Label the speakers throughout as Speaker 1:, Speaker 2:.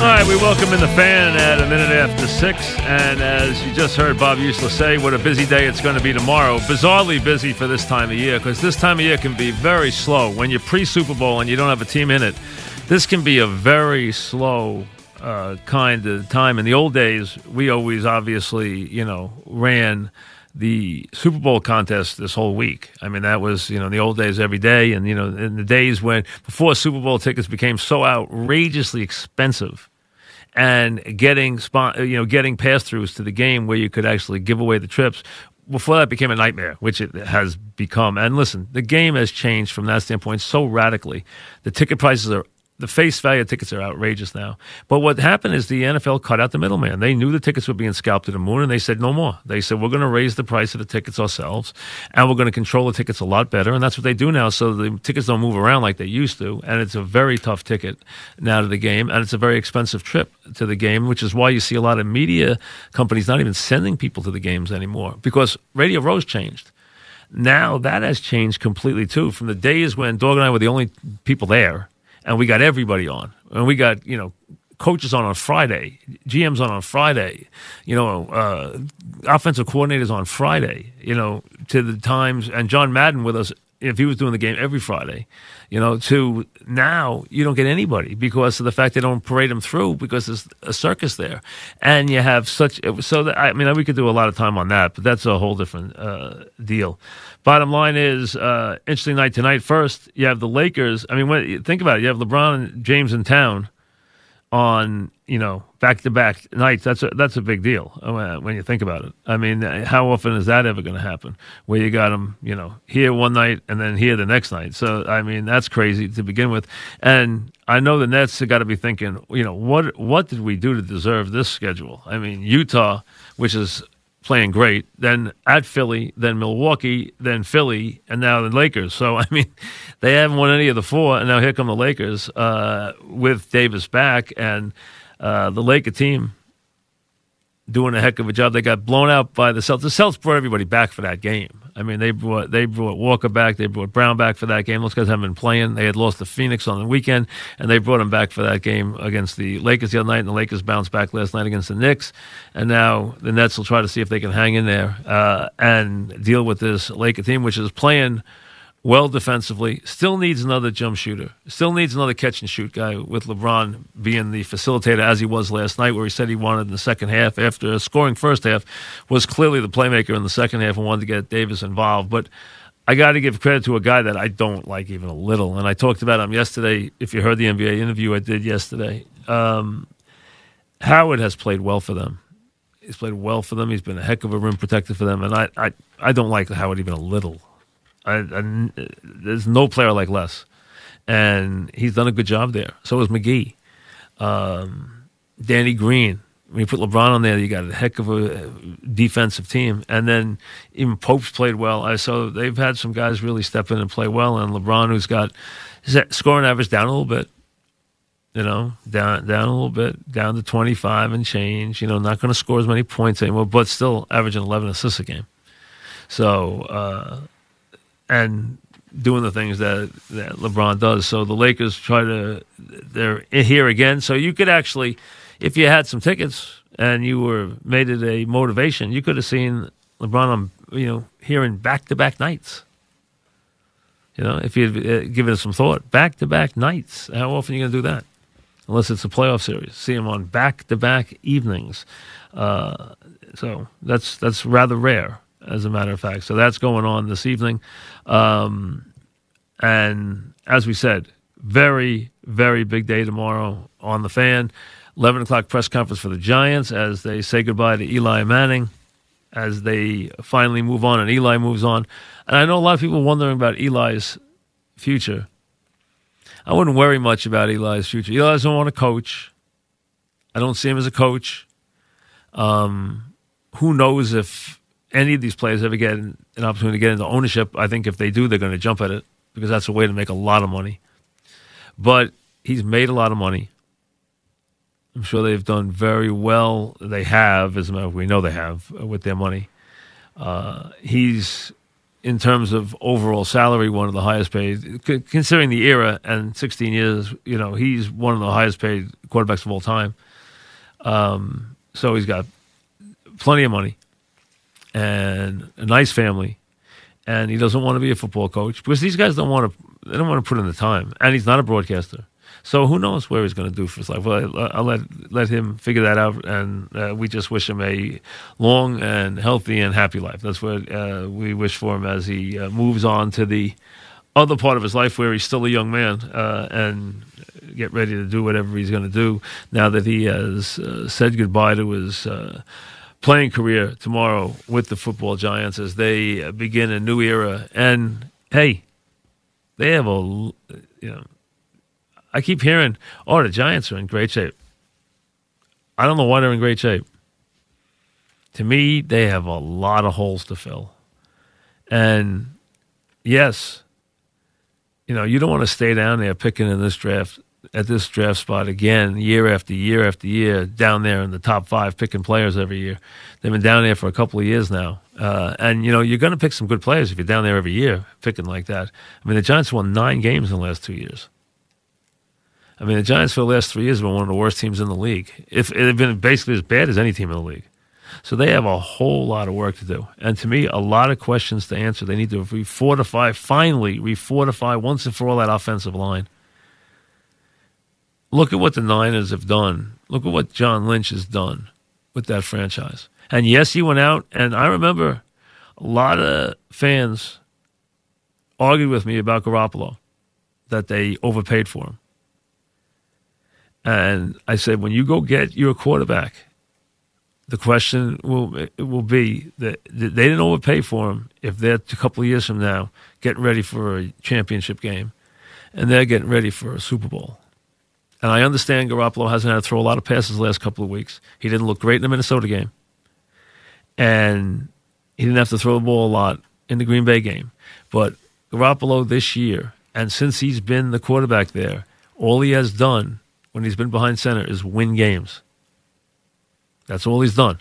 Speaker 1: All right, we welcome in the fan at a minute after six. And as you just heard Bob Useless say, what a busy day it's going to be tomorrow. Bizarrely busy for this time of year because this time of year can be very slow. When you're pre Super Bowl and you don't have a team in it, this can be a very slow uh, kind of time. In the old days, we always obviously, you know, ran the Super Bowl contest this whole week. I mean, that was, you know, in the old days every day. And, you know, in the days when before Super Bowl tickets became so outrageously expensive and getting, you know, getting pass throughs to the game where you could actually give away the trips. Before that became a nightmare, which it has become. And listen, the game has changed from that standpoint so radically. The ticket prices are the face value of tickets are outrageous now. But what happened is the NFL cut out the middleman. They knew the tickets were being scalped to the moon, and they said no more. They said we're going to raise the price of the tickets ourselves, and we're going to control the tickets a lot better. And that's what they do now. So the tickets don't move around like they used to, and it's a very tough ticket now to the game, and it's a very expensive trip to the game, which is why you see a lot of media companies not even sending people to the games anymore because Radio Row's changed. Now that has changed completely too. From the days when Dog and I were the only people there and we got everybody on, and we got you know coaches on on Friday, GMs on on Friday, you know, uh, offensive coordinators on Friday, you know, to the times, and John Madden with us if he was doing the game every Friday, you know, to now you don't get anybody because of the fact they don't parade them through because there's a circus there, and you have such. So that, I mean, we could do a lot of time on that, but that's a whole different uh, deal. Bottom line is, uh, interesting night tonight. First, you have the Lakers. I mean, when, think about it. You have LeBron and James in town on you know back to back nights. That's a, that's a big deal uh, when you think about it. I mean, how often is that ever going to happen? Where you got them, you know, here one night and then here the next night. So I mean, that's crazy to begin with. And I know the Nets have got to be thinking, you know, what what did we do to deserve this schedule? I mean, Utah, which is playing great, then at Philly, then Milwaukee, then Philly, and now the Lakers. So I mean, they haven't won any of the four, and now here come the Lakers uh, with Davis back, and uh, the Laker team doing a heck of a job. They got blown out by the Celtics. The Celtics brought everybody back for that game. I mean, they brought they brought Walker back, they brought Brown back for that game. Those guys haven't been playing. They had lost to Phoenix on the weekend, and they brought him back for that game against the Lakers the other night. And the Lakers bounced back last night against the Knicks, and now the Nets will try to see if they can hang in there uh, and deal with this Laker team, which is playing well defensively, still needs another jump shooter, still needs another catch and shoot guy with LeBron being the facilitator as he was last night, where he said he wanted in the second half after scoring first half, was clearly the playmaker in the second half and wanted to get Davis involved. But I got to give credit to a guy that I don't like even a little, and I talked about him yesterday. If you heard the NBA interview I did yesterday, um, Howard has played well for them. He's played well for them. He's been a heck of a rim protector for them, and I, I, I don't like Howard even a little. I, I, there's no player like Les, and he's done a good job there. So is McGee, um, Danny Green. When you put LeBron on there, you got a heck of a defensive team, and then even Pope's played well. So they've had some guys really step in and play well, and LeBron, who's got his scoring average down a little bit, you know, down down a little bit, down to 25 and change. You know, not going to score as many points anymore, but still averaging 11 assists a game. So, uh, and doing the things that, that LeBron does. So the Lakers try to, they're here again. So you could actually, if you had some tickets and you were made it a motivation, you could have seen LeBron on, you know, here in back to back nights. You know, if you'd uh, given some thought, back to back nights. How often are you going to do that? Unless it's a playoff series. See him on back to back evenings. Uh, so that's that's rather rare as a matter of fact. So that's going on this evening. Um, and as we said, very, very big day tomorrow on the fan. 11 o'clock press conference for the Giants as they say goodbye to Eli Manning, as they finally move on and Eli moves on. And I know a lot of people wondering about Eli's future. I wouldn't worry much about Eli's future. Eli doesn't want to coach. I don't see him as a coach. Um, who knows if any of these players ever get an opportunity to get into ownership, I think if they do, they're going to jump at it because that's a way to make a lot of money. But he's made a lot of money. I'm sure they've done very well. They have, as a matter of we know they have uh, with their money. Uh, he's in terms of overall salary, one of the highest paid, considering the era and 16 years. You know, he's one of the highest paid quarterbacks of all time. Um, so he's got plenty of money and a nice family, and he doesn't want to be a football coach because these guys don't want to. They don't want to put in the time, and he's not a broadcaster. So who knows where he's going to do for his life? Well, I'll let let him figure that out, and uh, we just wish him a long and healthy and happy life. That's what uh, we wish for him as he uh, moves on to the other part of his life where he's still a young man uh, and get ready to do whatever he's going to do now that he has uh, said goodbye to his uh, playing career tomorrow with the football giants as they begin a new era. And hey, they have a you know I keep hearing, oh, the Giants are in great shape. I don't know why they're in great shape. To me, they have a lot of holes to fill. And yes, you know, you don't want to stay down there picking in this draft at this draft spot again, year after year after year, down there in the top five, picking players every year. They've been down there for a couple of years now, uh, and you know you're going to pick some good players if you're down there every year picking like that. I mean, the Giants won nine games in the last two years. I mean, the Giants for the last three years have been one of the worst teams in the league. If they've been basically as bad as any team in the league. So they have a whole lot of work to do. And to me, a lot of questions to answer. They need to refortify, finally, refortify once and for all that offensive line. Look at what the Niners have done. Look at what John Lynch has done with that franchise. And yes, he went out, and I remember a lot of fans argued with me about Garoppolo, that they overpaid for him. And I said, when you go get your quarterback, the question will will be that they didn't overpay for him if they're a couple of years from now getting ready for a championship game, and they're getting ready for a Super Bowl. And I understand Garoppolo hasn't had to throw a lot of passes the last couple of weeks. He didn't look great in the Minnesota game, and he didn't have to throw the ball a lot in the Green Bay game. But Garoppolo this year, and since he's been the quarterback there, all he has done when he's been behind center is win games. That's all he's done.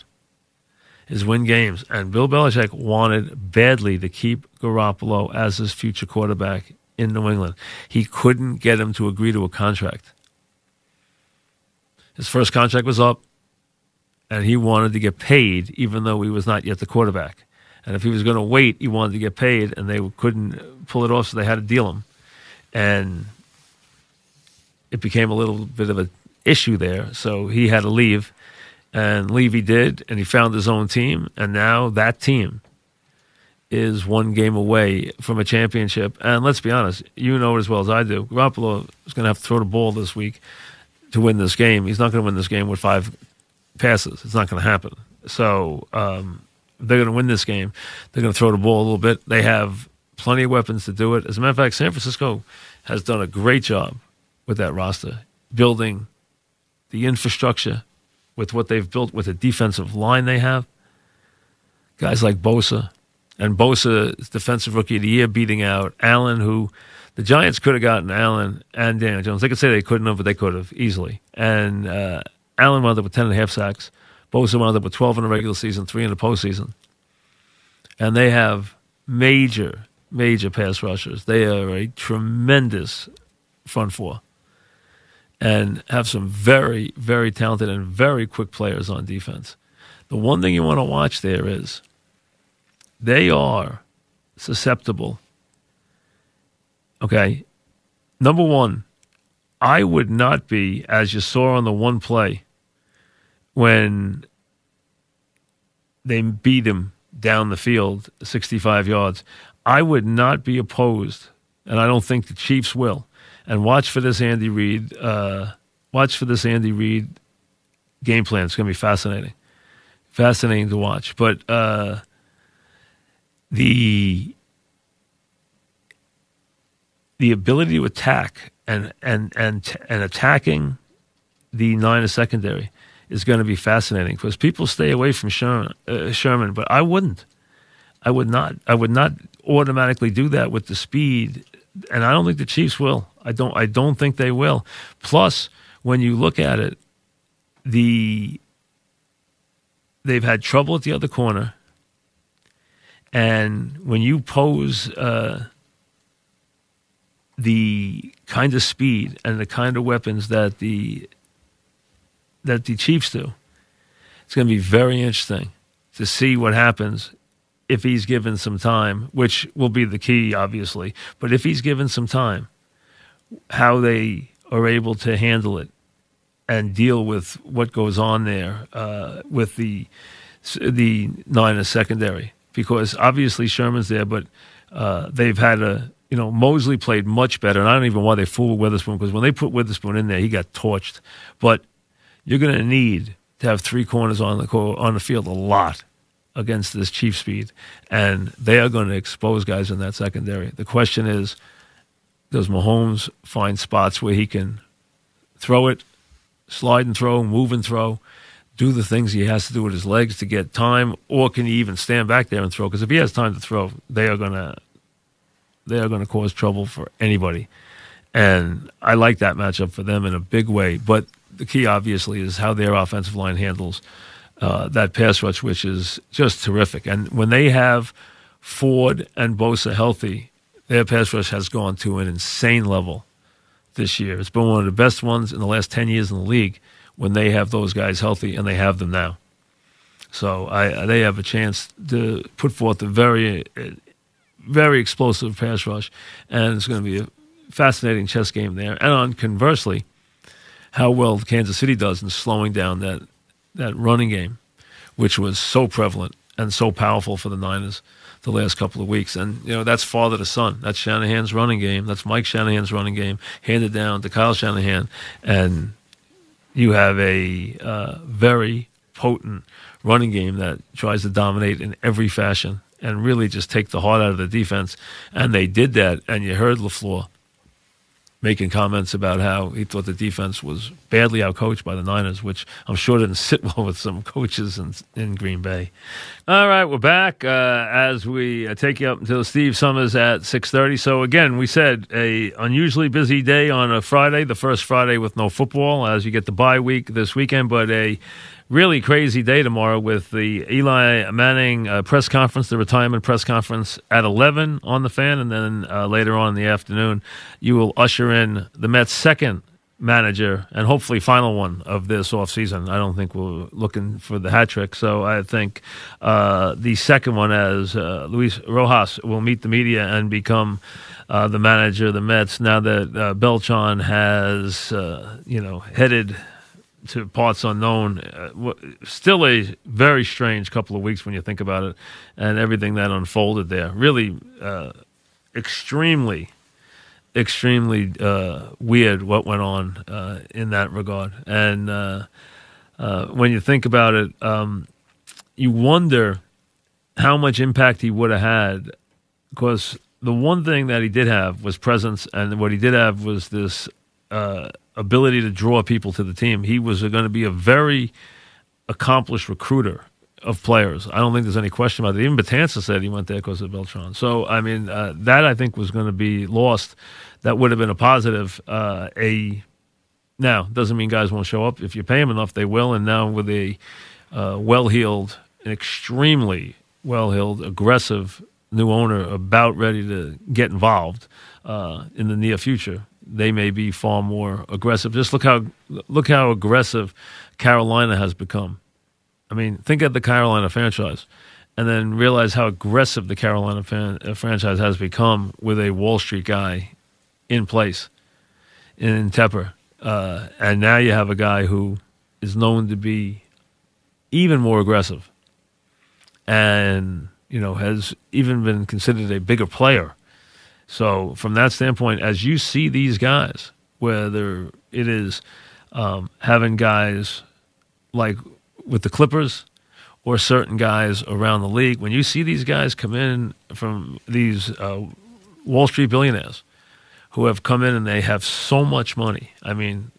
Speaker 1: Is win games. And Bill Belichick wanted badly to keep Garoppolo as his future quarterback in New England. He couldn't get him to agree to a contract. His first contract was up, and he wanted to get paid even though he was not yet the quarterback. And if he was going to wait, he wanted to get paid, and they couldn't pull it off, so they had to deal him. And it became a little bit of an issue there. So he had to leave, and Levy did, and he found his own team, and now that team is one game away from a championship. And let's be honest, you know it as well as I do. Garoppolo is going to have to throw the ball this week to win this game. He's not going to win this game with five passes. It's not going to happen. So um, they're going to win this game. They're going to throw the ball a little bit. They have plenty of weapons to do it. As a matter of fact, San Francisco has done a great job with that roster, building the infrastructure with what they've built with the defensive line they have. Guys like Bosa, and Bosa, defensive rookie of the year, beating out Allen, who the Giants could have gotten Allen and Daniel Jones. They could say they couldn't have, but they could have easily. And uh, Allen wound up with 10 and a half sacks. Bosa wound up with 12 in the regular season, three in the postseason. And they have major, major pass rushers. They are a tremendous front four and have some very, very talented and very quick players on defense. The one thing you want to watch there is they are susceptible. Okay. Number one, I would not be, as you saw on the one play, when they beat him down the field 65 yards, I would not be opposed, and I don't think the Chiefs will, and watch for this Andy Reid. Uh, watch for this Andy Reid game plan. It's going to be fascinating, fascinating to watch. But uh, the the ability to attack and and and and attacking the Niners secondary is going to be fascinating because people stay away from Sherman, uh, Sherman, but I wouldn't. I would not. I would not automatically do that with the speed, and I don't think the Chiefs will. I don't. I don't think they will. Plus, when you look at it, the they've had trouble at the other corner, And when you pose uh, the kind of speed and the kind of weapons that the that the Chiefs do, it's going to be very interesting to see what happens if he's given some time, which will be the key, obviously. But if he's given some time, how they are able to handle it and deal with what goes on there uh, with the the Niners secondary, because obviously Sherman's there, but uh, they've had a you know Moseley played much better, and I don't even know why they fooled Witherspoon because when they put Witherspoon in there, he got torched. But you're going to need to have three corners on the on the field a lot against this chief speed, and they are going to expose guys in that secondary. The question is, does Mahomes find spots where he can throw it, slide and throw, move and throw, do the things he has to do with his legs to get time, or can he even stand back there and throw? Because if he has time to throw, they are going to they are going to cause trouble for anybody. And I like that matchup for them in a big way. But the key, obviously, is how their offensive line handles uh, that pass rush, which is just terrific. And when they have Ford and Bosa healthy, their pass rush has gone to an insane level this year. It's been one of the best ones in the last 10 years in the league when they have those guys healthy, and they have them now. So I, they have a chance to put forth a very, very explosive pass rush, and it's going to be a fascinating chess game there. And on conversely, how well Kansas City does in slowing down that that running game, which was so prevalent and so powerful for the Niners the last couple of weeks. And, you know, that's father to son. That's Shanahan's running game. That's Mike Shanahan's running game, handed down to Kyle Shanahan. And you have a uh, very potent running game that tries to dominate in every fashion and really just take the heart out of the defense. And they did that. And you heard LaFleur making comments about how he thought the defense was badly outcoached by the Niners, which I'm sure didn't sit well with some coaches in, in Green Bay. All right, we're back uh, as we uh, take you up until Steve Somers at 6:30. So again, we said a unusually busy day on a Friday, the first Friday with no football, as you get the bye week this weekend, but a really crazy day tomorrow with the Eli Manning uh, press conference, the retirement press conference at 11 on the fan, and then uh, later on in the afternoon, you will usher in the Mets' second manager and hopefully final one of this offseason. I don't think we're looking for the hat trick. So I think uh, the second one, as uh, Luis Rojas will meet the media and become. Uh, the manager of the Mets now that uh, Beltran has, uh, you know, headed to parts unknown. Uh, still a very strange couple of weeks when you think about it, and everything that unfolded there. Really, uh, extremely, extremely uh, weird what went on uh, in that regard. And uh, when you think about it, um, you wonder how much impact he would have had, because the one thing that he did have was presence, and what he did have was this ability to draw people to the team. He was going to be a very accomplished recruiter of players. I don't think there's any question about it. Even Betances said he went there because of Beltran. So, I mean, uh, that I think was going to be lost. That would have been a positive. Uh, a now doesn't mean guys won't show up. If you pay them enough, they will. And now with a uh, well-heeled, an extremely well-heeled, aggressive new owner about ready to get involved uh, in the near future, they may be far more aggressive. Just look how look how aggressive Carolina has become. I mean, think of the Carolina franchise, and then realize how aggressive the Carolina fan, uh, franchise has become with a Wall Street guy in place in Tepper, uh, and now you have a guy who is known to be even more aggressive, and you know has even been considered a bigger player so from that standpoint, as you see these guys, whether it is um, having guys like with the Clippers or certain guys around the league, when you see these guys come in from these uh, Wall Street billionaires who have come in and they have so much money, I mean,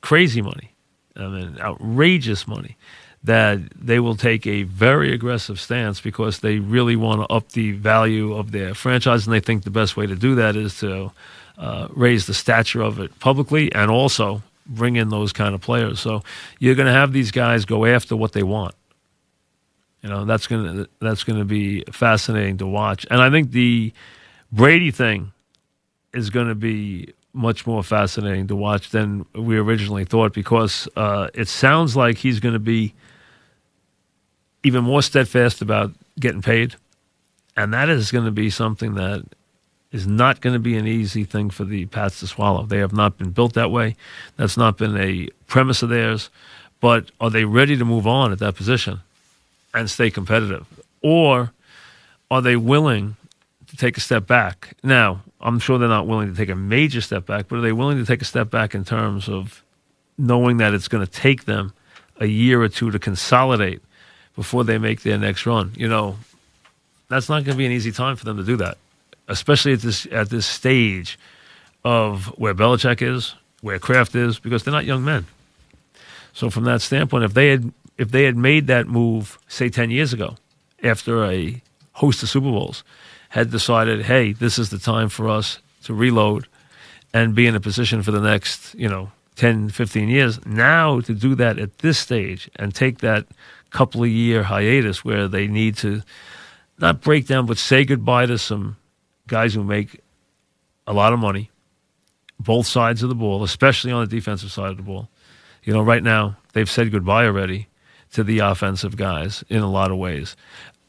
Speaker 1: crazy money, I mean, outrageous money that they will take a very aggressive stance because they really want to up the value of their franchise, and they think the best way to do that is to uh, raise the stature of it publicly and also bring in those kind of players. So you're going to have these guys go after what they want. You know, that's gonna that's gonna be fascinating to watch. And I think the Brady thing is going to be much more fascinating to watch than we originally thought because uh, it sounds like he's going to be even more steadfast about getting paid. And that is going to be something that is not going to be an easy thing for the Pats to swallow. They have not been built that way. That's not been a premise of theirs. But are they ready to move on at that position and stay competitive? Or are they willing to take a step back? Now, I'm sure they're not willing to take a major step back, but are they willing to take a step back in terms of knowing that it's going to take them a year or two to consolidate before they make their next run? You know, that's not going to be an easy time for them to do that, especially at this at this stage of where Belichick is, where Kraft is, because they're not young men. So from that standpoint, if they had if they had made that move, say ten years ago, after a host of Super Bowls, had decided, hey, this is the time for us to reload and be in a position for the next, you know, 10, 15 years. Now to do that at this stage and take that couple of year hiatus where they need to not break down, but say goodbye to some guys who make a lot of money, both sides of the ball, especially on the defensive side of the ball. You know, right now they've said goodbye already to the offensive guys in a lot of ways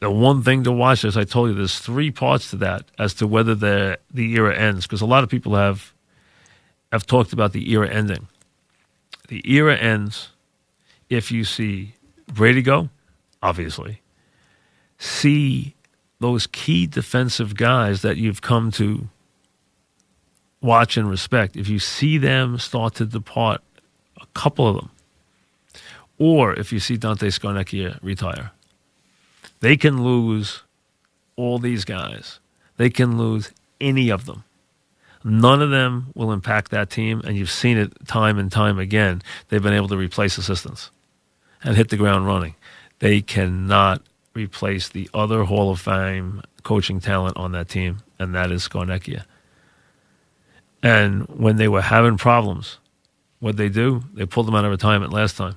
Speaker 1: the one thing to watch, as I told you, there's three parts to that as to whether the the era ends, because a lot of people have have talked about the era ending. The era ends if you see Brady go, obviously. See those key defensive guys that you've come to watch and respect. If you see them start to depart, a couple of them, or if you see Dante Scarnecchia retire they can lose all these guys. They can lose any of them. None of them will impact that team, and you've seen it time and time again. They've been able to replace assistants and hit the ground running. They cannot replace the other Hall of Fame coaching talent on that team, and that is Scarnecchia. And when they were having problems, what they do? They pulled them out of retirement last time,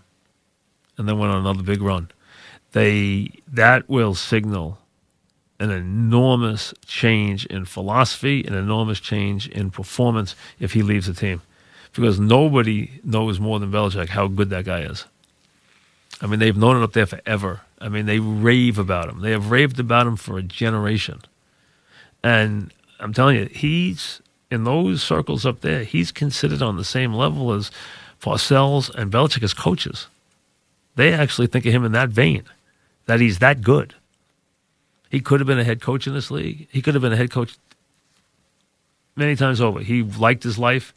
Speaker 1: and then went on another big run they that will signal an enormous change in philosophy, an enormous change in performance if he leaves the team, because nobody knows more than Belichick how good that guy is. I mean, they've known it up there forever. I mean, they rave about him. They have raved about him for a generation, and I'm telling you, he's in those circles up there. He's considered on the same level as Parcells and Belichick as coaches. They actually think of him in that vein that he's that good. He could have been a head coach in this league. He could have been a head coach many times over. He liked his life.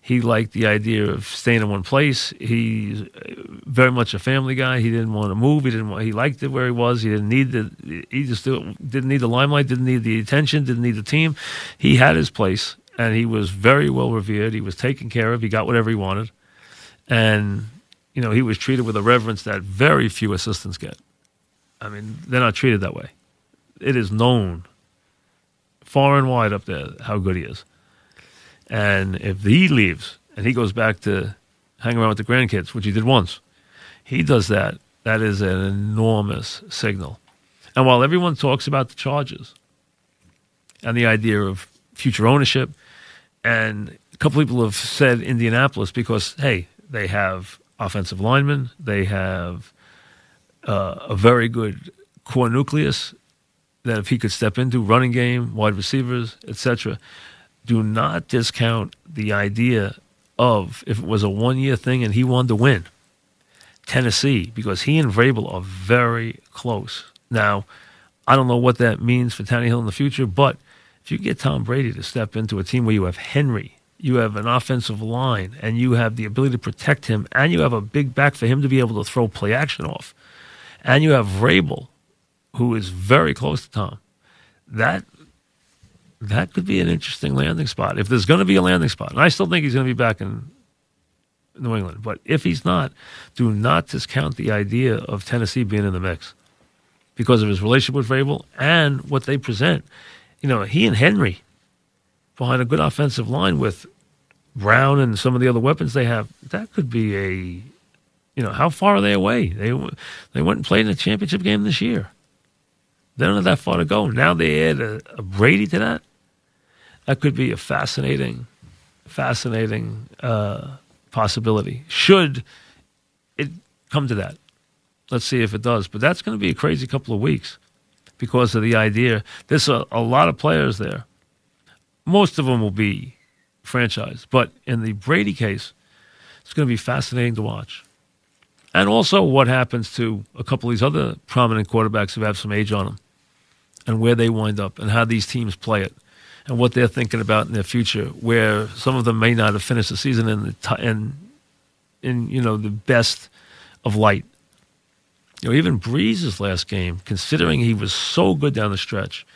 Speaker 1: He liked the idea of staying in one place. He's uh, very much a family guy. He didn't want to move. He didn't want. He liked it where he was. He didn't need the. He just didn't need the limelight. Didn't need the attention. Didn't need the team. He had his place, and he was very well revered. He was taken care of. He got whatever he wanted, and you know he was treated with a reverence that very few assistants get. I mean, they're not treated that way. It is known far and wide up there how good he is. And if he leaves and he goes back to hang around with the grandkids, which he did once, he does that. That is an enormous signal. And while everyone talks about the Chargers and the idea of future ownership, and a couple people have said Indianapolis because, hey, they have offensive linemen, they have uh, a very good core nucleus that if he could step into running game, wide receivers, etc. Do not discount the idea of if it was a one year thing and he wanted to win Tennessee because he and Vrabel are very close. Now, I don't know what that means for Tannehill in the future, but if you get Tom Brady to step into a team where you have Henry, you have an offensive line, and you have the ability to protect him, and you have a big back for him to be able to throw play action off, and you have Vrabel, who is very close to Tom, that that could be an interesting landing spot. If there's going to be a landing spot, and I still think he's going to be back in New England, but if he's not, do not discount the idea of Tennessee being in the mix because of his relationship with Vrabel and what they present. You know, he and Henry behind a good offensive line with Brown and some of the other weapons they have, that could be a You know, how far are they away? They they went and played in a championship game this year. They don't have that far to go. Now they add a, a Brady to that. That could be a fascinating, fascinating uh, possibility. Should it come to that? Let's see if it does. But that's going to be a crazy couple of weeks because of the idea. There's a, a lot of players there. Most of them will be franchise. But in the Brady case, it's going to be fascinating to watch. And also what happens to a couple of these other prominent quarterbacks who have some age on them and where they wind up and how these teams play it and what they're thinking about in their future, where some of them may not have finished the season in the t- in, in you know the best of light. You know, even Brees's last game, considering he was so good down the stretch,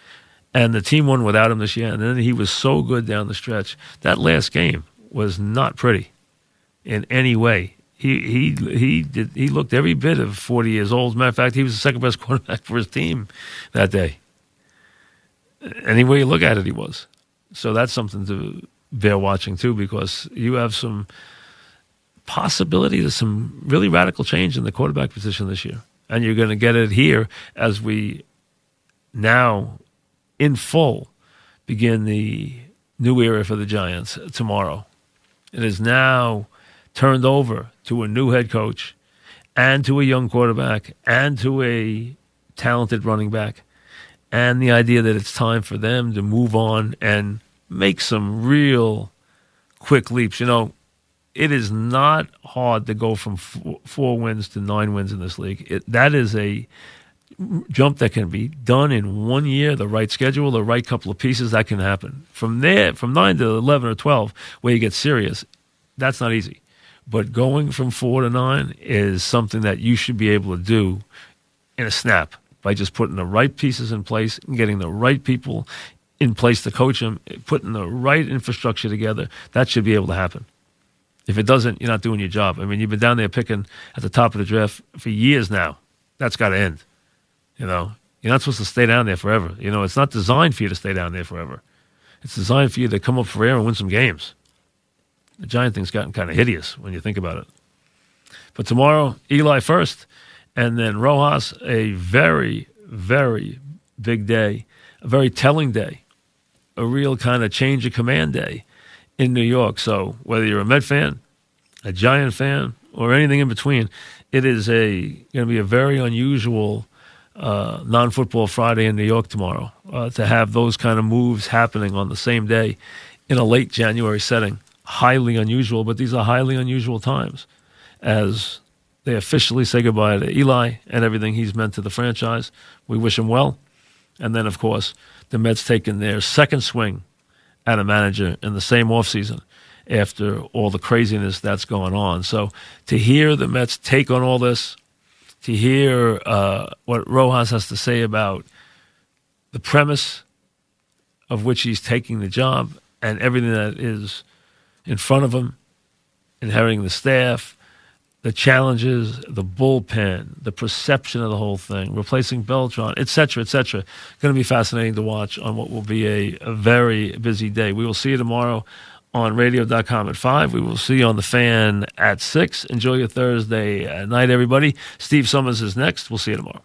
Speaker 1: and the team won without him this year, and then he was so good down the stretch. That last game was not pretty in any way. He he he did he looked every bit of forty years old. As a matter of fact, he was the second best quarterback for his team that day. Any way you look at it, he was. So that's something to bear watching too, because you have some possibility of some really radical change in the quarterback position this year, and you're going to get it here as we now in full begin the new era for the Giants tomorrow. It is now turned over to a new head coach and to a young quarterback and to a talented running back. And the idea that it's time for them to move on and make some real quick leaps. You know, it is not hard to go from four, four wins to nine wins in this league. It, that is a jump that can be done in one year, the right schedule, the right couple of pieces, that can happen. From there, from nine to 11 or 12, where you get serious, that's not easy. But going from four to nine is something that you should be able to do in a snap by just putting the right pieces in place and getting the right people in place to coach them, putting the right infrastructure together. That should be able to happen. If it doesn't, you're not doing your job. I mean, you've been down there picking at the top of the draft for years now. That's got to end. You know, you're not supposed to stay down there forever. You know, it's not designed for you to stay down there forever. It's designed for you to come up for air and win some games. The Giant thing's gotten kind of hideous when you think about it. But tomorrow, Eli first, and then Rojas, a very, very big day, a very telling day, a real kind of change of command day in New York. So whether you're a Met fan, a Giant fan, or anything in between, it is a going to be a very unusual uh, non football Friday in New York tomorrow uh, to have those kind of moves happening on the same day in a late January setting. Highly unusual, but these are highly unusual times as they officially say goodbye to Eli and everything he's meant to the franchise. We wish him well. And then, of course, the Mets taking their second swing at a manager in the same offseason after all the craziness that's going on. So to hear the Mets take on all this, to hear uh, what Rojas has to say about the premise of which he's taking the job and everything that is in front of him, inheriting the staff, the challenges, the bullpen, the perception of the whole thing, replacing Beltran, et cetera, et cetera. Going to be fascinating to watch on what will be a, a very busy day. We will see you tomorrow on radio.com at 5. We will see you on the fan at 6. Enjoy your Thursday uh, night, everybody. Steve Somers is next. We'll see you tomorrow.